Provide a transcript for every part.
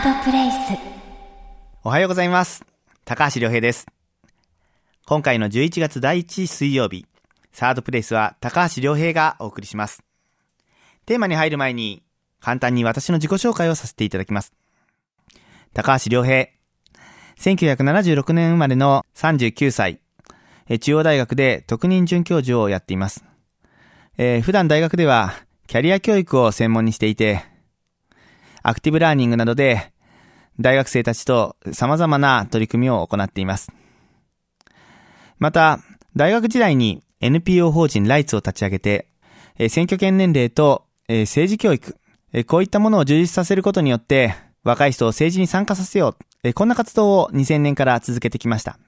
ードプレイスおはようございます。高橋良平です。今回の11月第1水曜日、サードプレイスは高橋良平がお送りします。テーマに入る前に、簡単に私の自己紹介をさせていただきます。高橋良平。1976年生まれの39歳。中央大学で特任准教授をやっています。えー普段大学ではキャリア教育を専門にしていて、アクティブラーニングなどで大学生たちと様々な取り組みを行っています。また、大学時代に NPO 法人ライツを立ち上げて、選挙権年齢と、政治教育、こういったものを充実させることによって、若い人を政治に参加させよう、こんな活動を2000年から続けてきました。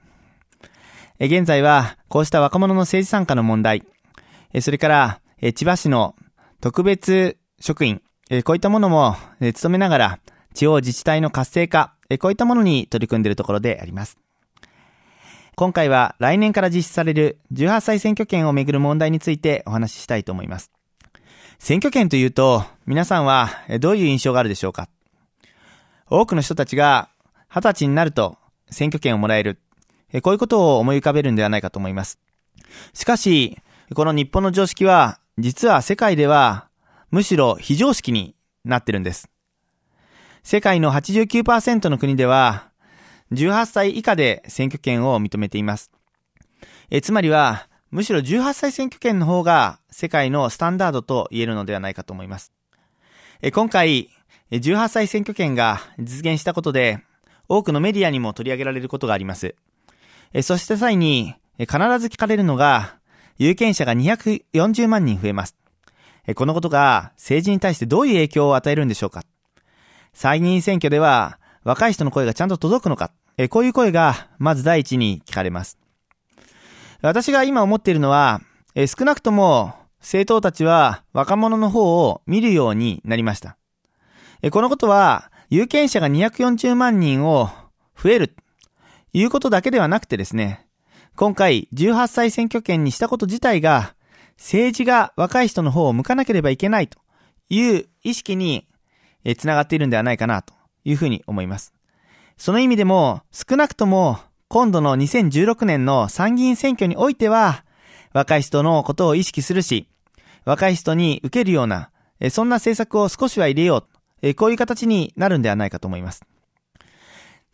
現在は、こうした若者の政治参加の問題、それから、千葉市の特別職員、えこういったものも、え務めながら、地方自治体の活性化、えこういったものに取り組んでいるところであります。今回は来年から実施される18歳選挙権をめぐる問題についてお話ししたいと思います。選挙権というと、皆さんはどういう印象があるでしょうか？多くの人たちが20歳になると選挙権をもらえる。えこういうことを思い浮かべるんではないかと思います。しかし、この日本の常識は、実は世界では、むしろ非常識になってるんです。世界の89%の国では、18歳以下で選挙権を認めています。えつまりは、むしろ18歳選挙権の方が世界のスタンダードと言えるのではないかと思います。え今回、18歳選挙権が実現したことで、多くのメディアにも取り上げられることがあります。えそして際に、必ず聞かれるのが、有権者が240万人増えます。このことが政治に対してどういう影響を与えるんでしょうか？参議院選挙では若い人の声がちゃんと届くのか？こういう声がまず第一に聞かれます。私が今思っているのは、少なくとも政党たちは若者の方を見るようになりました。このことは有権者が240万人を増えると、いうことだけではなくてですね、今回18歳選挙権にしたこと自体が政治が若い人の方を向かなければいけないという意識にえつながっているんではないかなというふうに思います。その意味でも少なくとも今度の2016年の参議院選挙においては若い人のことを意識するし、若い人に受けるような、そんな政策を少しは入れよう、えこういう形になるんではないかと思います。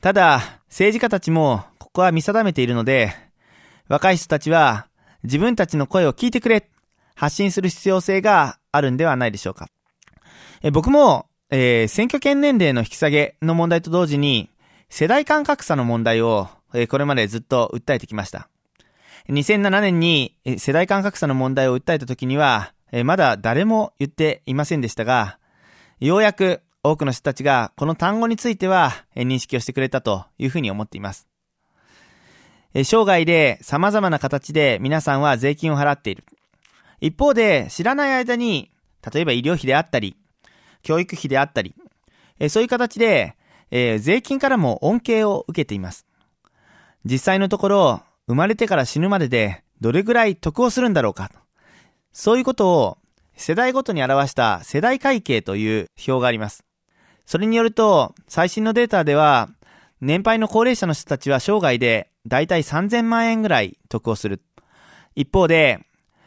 ただ、政治家たちもここは見定めているので、若い人たちは自分たちの声を聞いてくれ、発信する必要性があるんではないでしょうか。え僕も、えー選挙権年齢の引き下げの問題と同時に、世代間格差の問題を、えーこれまでずっと訴えてきました。2007年にえ世代間格差の問題を訴えた時には、えまだ誰も言っていませんでしたが、ようやく多くの人たちがこの単語については認識をしてくれたというふうに思っています。生涯で様々な形で皆さんは税金を払っている。一方で知らない間に、例えば医療費であったり、教育費であったり、そういう形で、えー税金からも恩恵を受けています。実際のところ、生まれてから死ぬまででどれぐらい得をするんだろうか。そういうことを世代ごとに表した世代会計という表があります。それによると、最新のデータでは、年配の高齢者の人たちは生涯でだいたい3000万円ぐらい得をする。一方で、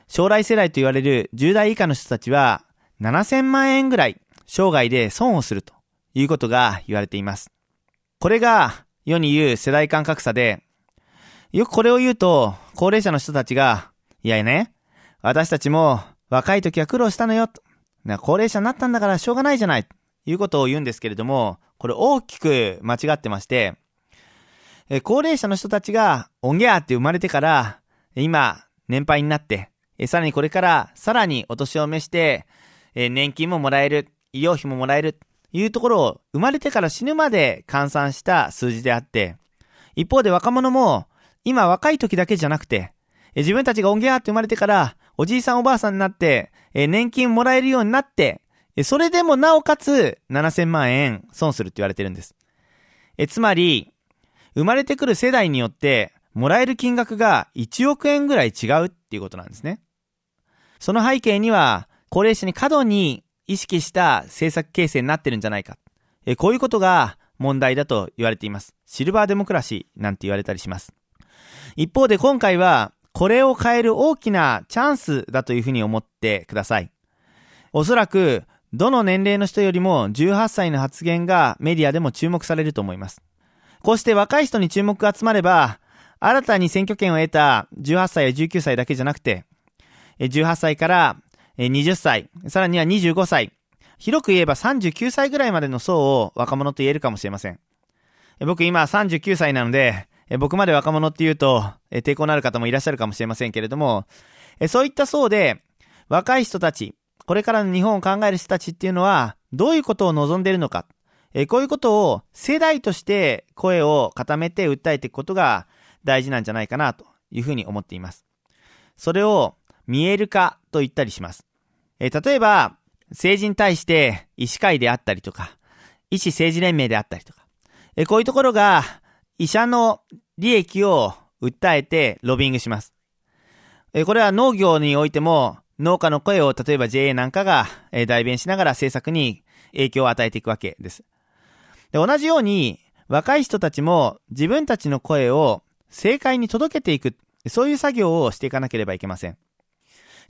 将来世代と言われる10代以下の人たちは7000万円ぐらい生涯で損をするということが言われています。これが世に言う世代間格差で、よくこれを言うと高齢者の人たちが、いやいやね、私たちも若い時は苦労したのよ。高齢者になったんだからしょうがないじゃない。ということを言うんですけれども、これ大きく間違ってまして、え高齢者の人たちが、おんぎゃーって生まれてから、今、年配になって、えさらにこれから、さらにお年を召して、え年金ももらえる、医療費ももらえる、いうところを生まれてから死ぬまで換算した数字であって、一方で若者も、今若い時だけじゃなくて、え自分たちがおんぎゃーって生まれてから、おじいさんおばあさんになって、え年金もらえるようになって、えそれでもなおかつ7000万円損するって言われてるんです。えつまり、生まれてくる世代によって、もらえる金額が1億円ぐらい違うっていうことなんですね。その背景には、高齢者に過度に意識した政策形成になってるんじゃないか。えこういうことが問題だと言われています。シルバーデモクラシーなんて言われたりします。一方で今回は、これを変える大きなチャンスだというふうに思ってください。おそらく、どの年齢の人よりも18歳の発言がメディアでも注目されると思います。こうして若い人に注目が集まれば、新たに選挙権を得た18歳や19歳だけじゃなくて、18歳から20歳、さらには25歳、広く言えば39歳ぐらいまでの層を若者と言えるかもしれません。僕今39歳なので、僕まで若者って言うと、抵抗のある方もいらっしゃるかもしれませんけれども、そういった層で、若い人たち、これからの日本を考える人たちっていうのは、どういうことを望んでいるのか、こういうことを世代として声を固めて訴えていくことが大事なんじゃないかなというふうに思っています。それを見える化と言ったりします。例えば、政治に対して医師会であったりとか、医師政治連盟であったりとか、こういうところが医者の利益を訴えてロビングします。えこれは農業においても農家の声を例えば JA なんかが代弁しながら政策に影響を与えていくわけです。で同じように若い人たちも自分たちの声を正解に届けていく、そういう作業をしていかなければいけません。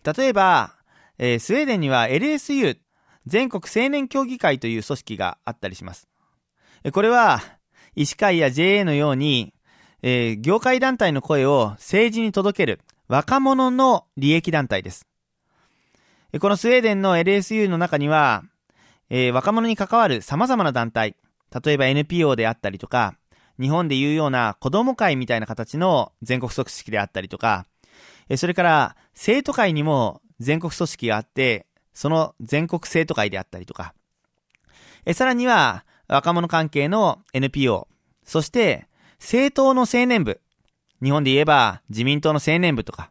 例えば、えー、スウェーデンには LSU、全国青年協議会という組織があったりします。これは、医師会や JA のように、えー、業界団体の声を政治に届ける若者の利益団体です。このスウェーデンの LSU の中には、えー、若者に関わる様々な団体、例えば NPO であったりとか、日本でいうような子供会みたいな形の全国組織であったりとか、それから生徒会にも全国組織があって、その全国生徒会であったりとか、さらには若者関係の NPO、そして政党の青年部、日本で言えば自民党の青年部とか、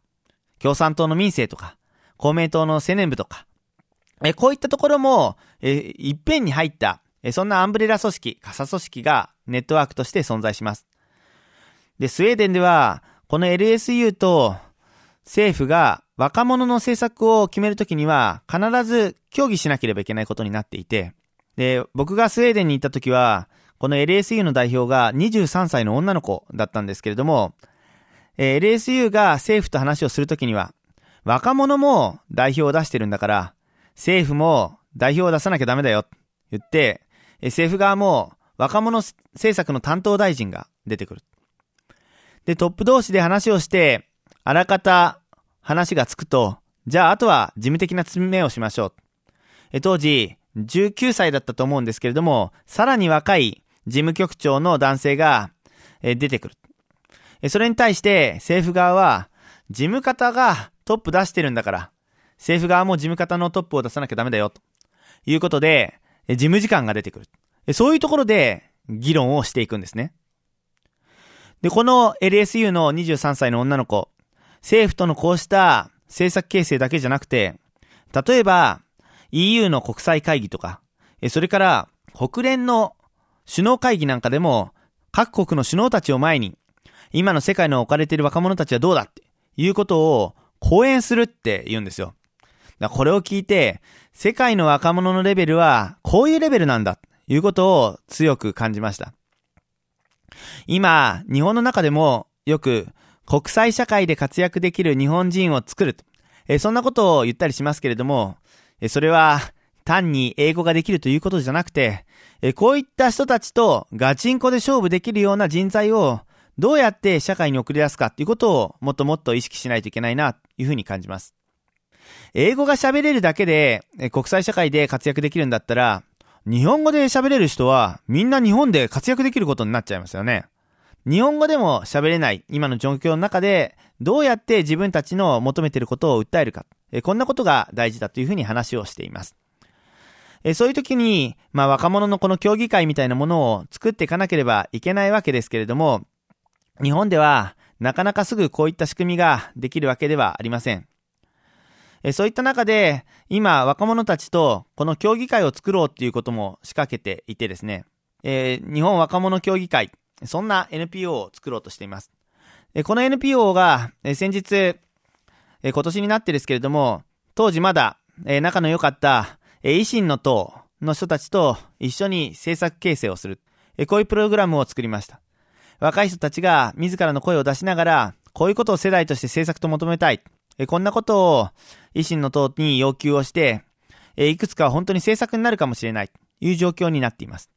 共産党の民政とか、公明党の青年部とか、こういったところも、えいっぺんに入ったそんなアンブレラ組織、傘組織がネットワークとして存在します。で、スウェーデンでは、この LSU と政府が若者の政策を決めるときには必ず協議しなければいけないことになっていて、で、僕がスウェーデンに行ったときは、この LSU の代表が23歳の女の子だったんですけれども、え LSU が政府と話をするときには、若者も代表を出してるんだから、政府も代表を出さなきゃダメだよ、言って、政府側も若者政策の担当大臣が出てくる。で、トップ同士で話をして、あらかた話がつくと、じゃああとは事務的な詰めをしましょう。え当時、19歳だったと思うんですけれども、さらに若い事務局長の男性が、出てくる。それに対して政府側は、事務方がトップ出してるんだから、政府側も事務方のトップを出さなきゃダメだよ、ということで、事務次官が出てくる。そういうところで議論をしていくんですね。で、この LSU の23歳の女の子、政府とのこうした政策形成だけじゃなくて、例えば EU の国際会議とか、それから国連の首脳会議なんかでも各国の首脳たちを前に、今の世界の置かれている若者たちはどうだっていうことを講演するって言うんですよ。これを聞いて、世界の若者のレベルはこういうレベルなんだ、ということを強く感じました。今、日本の中でもよく国際社会で活躍できる日本人を作ると、えそんなことを言ったりしますけれども、えそれは単に英語ができるということじゃなくて、えこういった人たちとガチンコで勝負できるような人材をどうやって社会に送り出すかっていうことをもっともっと意識しないといけないな、というふうに感じます。英語が喋れるだけで、国際社会で活躍できるんだったら、日本語で喋れる人は、みんな日本で活躍できることになっちゃいますよね。日本語でも喋れない今の状況の中で、どうやって自分たちの求めていることを訴えるか。こんなことが大事だというふうに話をしています。そういう時に、まあ若者のこの協議会みたいなものを作っていかなければいけないわけですけれども、日本ではなかなかすぐこういった仕組みができるわけではありません。えそういった中で、今、若者たちとこの協議会を作ろうっていうことも仕掛けていてですね、えー、日本若者協議会、そんな NPO を作ろうとしています。えこの NPO が、え先日、え今年になってですけれども、当時まだ、え仲の良かった、え維新の党の人たちと一緒に政策形成をする。えこういうプログラムを作りました。若い人たちが自らの声を出しながら、こういうことを世代として政策と求めたい。えこんなことを維新の党に要求をして、えいくつか本当に政策になるかもしれないという状況になっています。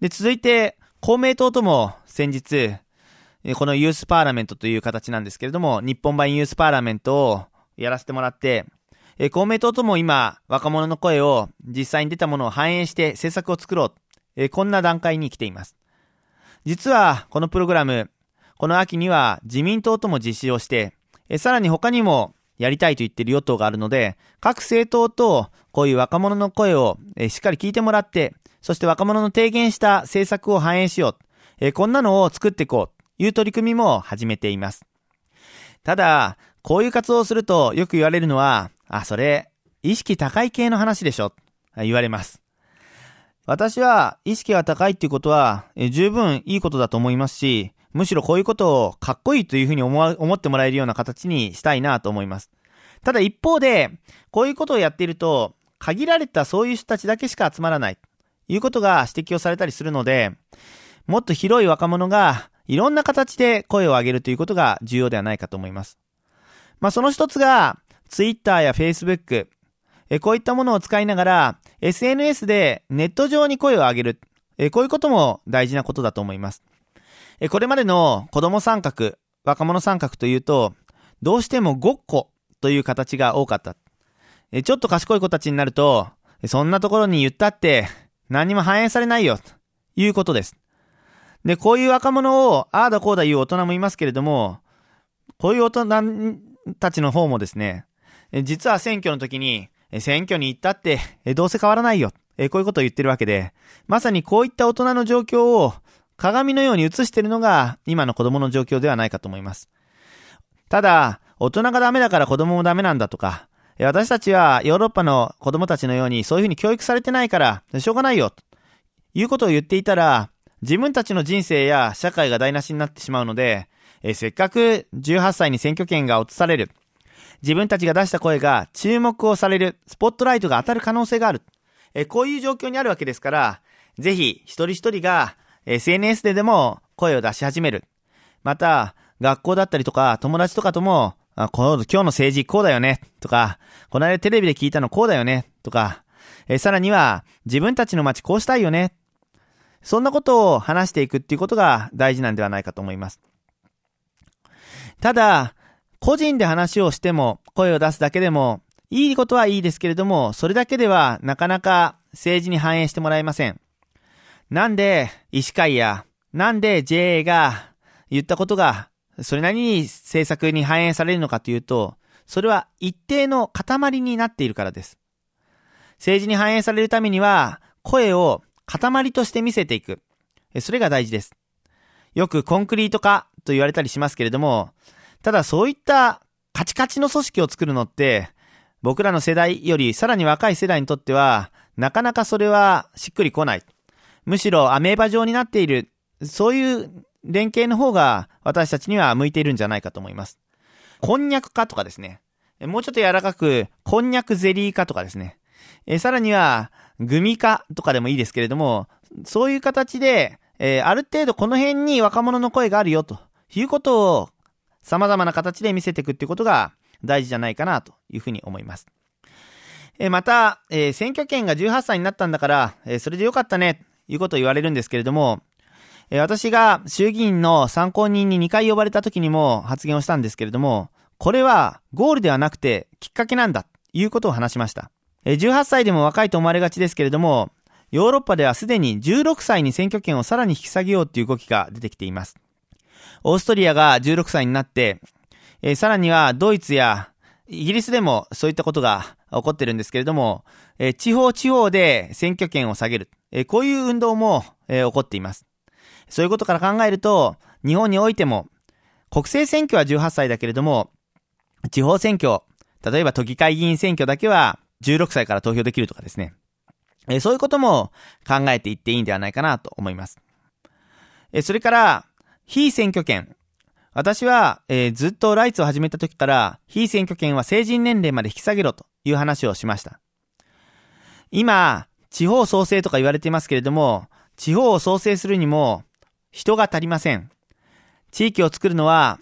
で、続いて、公明党とも先日、えこのユースパーラメントという形なんですけれども、日本版ユースパーラメントをやらせてもらって、え公明党とも今、若者の声を実際に出たものを反映して政策を作ろう。えこんな段階に来ています。実は、このプログラム、この秋には自民党とも実施をして、えさらに他にもやりたいと言っている与党があるので、各政党とこういう若者の声をしっかり聞いてもらって、そして若者の提言した政策を反映しよう。こんなのを作っていこうという取り組みも始めています。ただ、こういう活動をするとよく言われるのは、あ、それ、意識高い系の話でしょ。言われます。私は意識が高いっていうことは、十分いいことだと思いますし、むしろこういうことをかっこいいというふうに思思ってもらえるような形にしたいなと思います。ただ一方で、こういうことをやっていると、限られたそういう人たちだけしか集まらない、ということが指摘をされたりするので、もっと広い若者がいろんな形で声を上げるということが重要ではないかと思います。まあその一つが、Twitter や Facebook、こういったものを使いながら、SNS でネット上に声を上げる。こういうことも大事なことだと思います。えこれまでの子供参画、若者参画というと、どうしてもごっこという形が多かった。えちょっと賢い子たちになると、そんなところに言ったって何も反映されないよ、ということです。で、こういう若者をああだこうだ言う大人もいますけれども、こういう大人たちの方もですね、実は選挙の時に、選挙に行ったって、どうせ変わらないよ。こういうことを言ってるわけで、まさにこういった大人の状況を鏡のように映しているのが今の子供の状況ではないかと思います。ただ、大人がダメだから子供もダメなんだとか、私たちはヨーロッパの子供たちのようにそういうふうに教育されてないから、しょうがないよ、ということを言っていたら、自分たちの人生や社会が台無しになってしまうので、えせっかく18歳に選挙権が移される。自分たちが出した声が注目をされる、スポットライトが当たる可能性がある。えこういう状況にあるわけですから、ぜひ一人一人が SNS ででも声を出し始める。また、学校だったりとか友達とかとも、あこの今日の政治こうだよね、とか、この間テレビで聞いたのこうだよね、とか、えさらには自分たちの街こうしたいよね。そんなことを話していくっていうことが大事なんではないかと思います。ただ、個人で話をしても、声を出すだけでも、いいことはいいですけれども、それだけではなかなか政治に反映してもらえません。なんで医師会や、なんで JA が言ったことが、それなりに政策に反映されるのかというと、それは一定の塊になっているからです。政治に反映されるためには、声を塊として見せていく。それが大事です。よくコンクリート化と言われたりしますけれども、ただそういったカチカチの組織を作るのって、僕らの世代よりさらに若い世代にとっては、なかなかそれはしっくりこない。むしろアメーバ状になっている、そういう連携の方が私たちには向いているんじゃないかと思います。こんにゃく化とかですね。もうちょっと柔らかく、こんにゃくゼリー化とかですね。えさらには、グミ化とかでもいいですけれども、そういう形で、えー、ある程度この辺に若者の声があるよということを様々な形で見せていくっていうことが大事じゃないかなというふうに思います。えまた、えー、選挙権が18歳になったんだから、え、それでよかったね、いうことを言われるんですけれども、え、私が衆議院の参考人に2回呼ばれた時にも発言をしたんですけれども、これはゴールではなくてきっかけなんだ、ということを話しました。え18歳でも若いと思われがちですけれども、ヨーロッパではすでに16歳に選挙権をさらに引き下げようという動きが出てきています。オーストリアが16歳になって、え、さらにはドイツやイギリスでもそういったことが起こってるんですけれども、え、地方地方で選挙権を下げる。え、こういう運動も、え起こっています。そういうことから考えると、日本においても、国政選挙は18歳だけれども、地方選挙、例えば都議会議員選挙だけは16歳から投票できるとかですね。えそういうことも考えていっていいんではないかなと思います。えそれから、非選挙権。私は、えー、ずっとライツを始めた時から、非選挙権は成人年齢まで引き下げろという話をしました。今、地方創生とか言われていますけれども、地方を創生するにも人が足りません。地域を作るのは、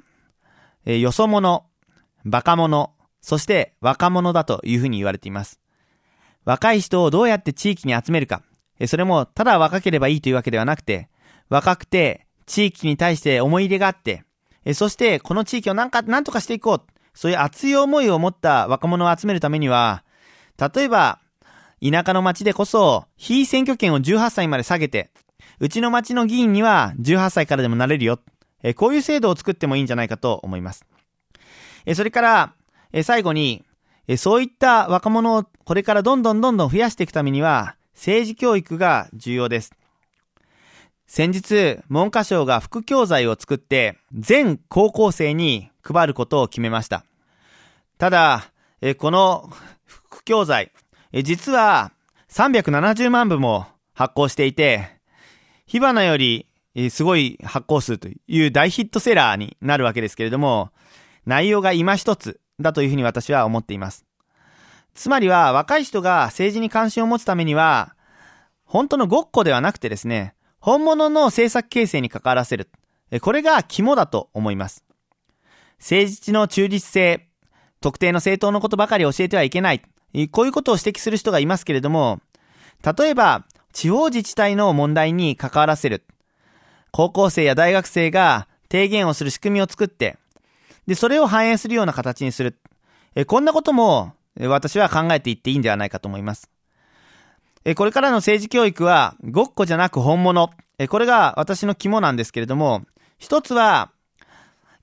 えー、よそ者、バカ者、そして若者だというふうに言われています。若い人をどうやって地域に集めるか。それもただ若ければいいというわけではなくて、若くて地域に対して思い入れがあって、えそしてこの地域をなんか、なんとかしていこう。そういう熱い思いを持った若者を集めるためには、例えば、田舎の町でこそ、非選挙権を18歳まで下げて、うちの町の議員には18歳からでもなれるよ。えこういう制度を作ってもいいんじゃないかと思います。えそれから、え最後に、えそういった若者をこれからどんどんどんどん増やしていくためには、政治教育が重要です。先日、文科省が副教材を作って、全高校生に配ることを決めました。ただ、この副教材、実は370万部も発行していて、火花よりすごい発行数という大ヒットセラーになるわけですけれども、内容が今一つだというふうに私は思っています。つまりは若い人が政治に関心を持つためには、本当のごっこではなくてですね、本物の政策形成に関わらせる。これが肝だと思います。政治の中立性、特定の政党のことばかり教えてはいけない。こういうことを指摘する人がいますけれども、例えば、地方自治体の問題に関わらせる。高校生や大学生が提言をする仕組みを作って、で、それを反映するような形にする。こんなことも、私は考えていっていいんではないかと思います。えこれからの政治教育は、ごっこじゃなく本物。えこれが私の肝なんですけれども、一つは、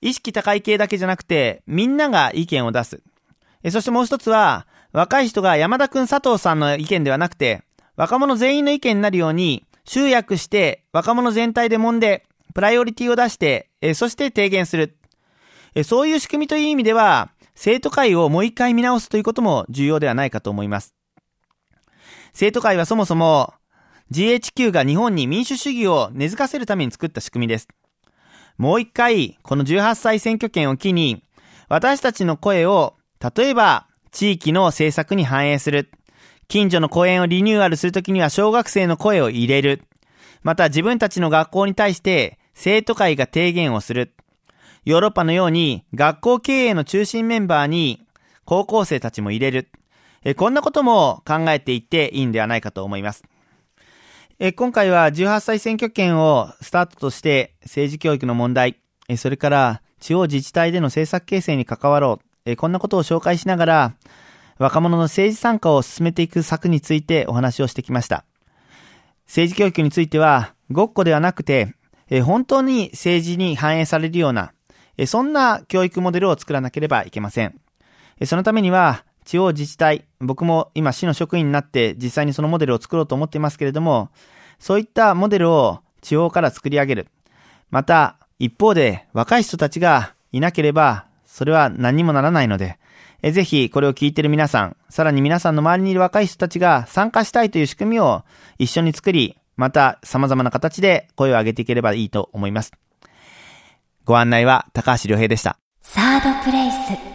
意識高い系だけじゃなくて、みんなが意見を出す。えそしてもう一つは、若い人が山田くん佐藤さんの意見ではなくて、若者全員の意見になるように、集約して若者全体で揉んで、プライオリティを出して、えそして提言する。そういう仕組みという意味では、生徒会をもう一回見直すということも重要ではないかと思います。生徒会はそもそも GHQ が日本に民主主義を根付かせるために作った仕組みです。もう一回、この18歳選挙権を機に、私たちの声を、例えば、地域の政策に反映する。近所の公園をリニューアルするときには小学生の声を入れる。また自分たちの学校に対して生徒会が提言をする。ヨーロッパのように学校経営の中心メンバーに高校生たちも入れる。えこんなことも考えていっていいんではないかと思います。え今回は18歳選挙権をスタートとして政治教育の問題、えそれから地方自治体での政策形成に関わろう、えこんなことを紹介しながら若者の政治参加を進めていく策についてお話をしてきました。政治教育についてはごっこではなくて、え本当に政治に反映されるようなえそんな教育モデルを作らなければいけません。そのためには、地方自治体、僕も今市の職員になって実際にそのモデルを作ろうと思っていますけれども、そういったモデルを地方から作り上げる。また、一方で若い人たちがいなければ、それは何にもならないので、えぜひこれを聞いている皆さん、さらに皆さんの周りにいる若い人たちが参加したいという仕組みを一緒に作り、また様々な形で声を上げていければいいと思います。ご案内は高橋良平でした。サードプレイス。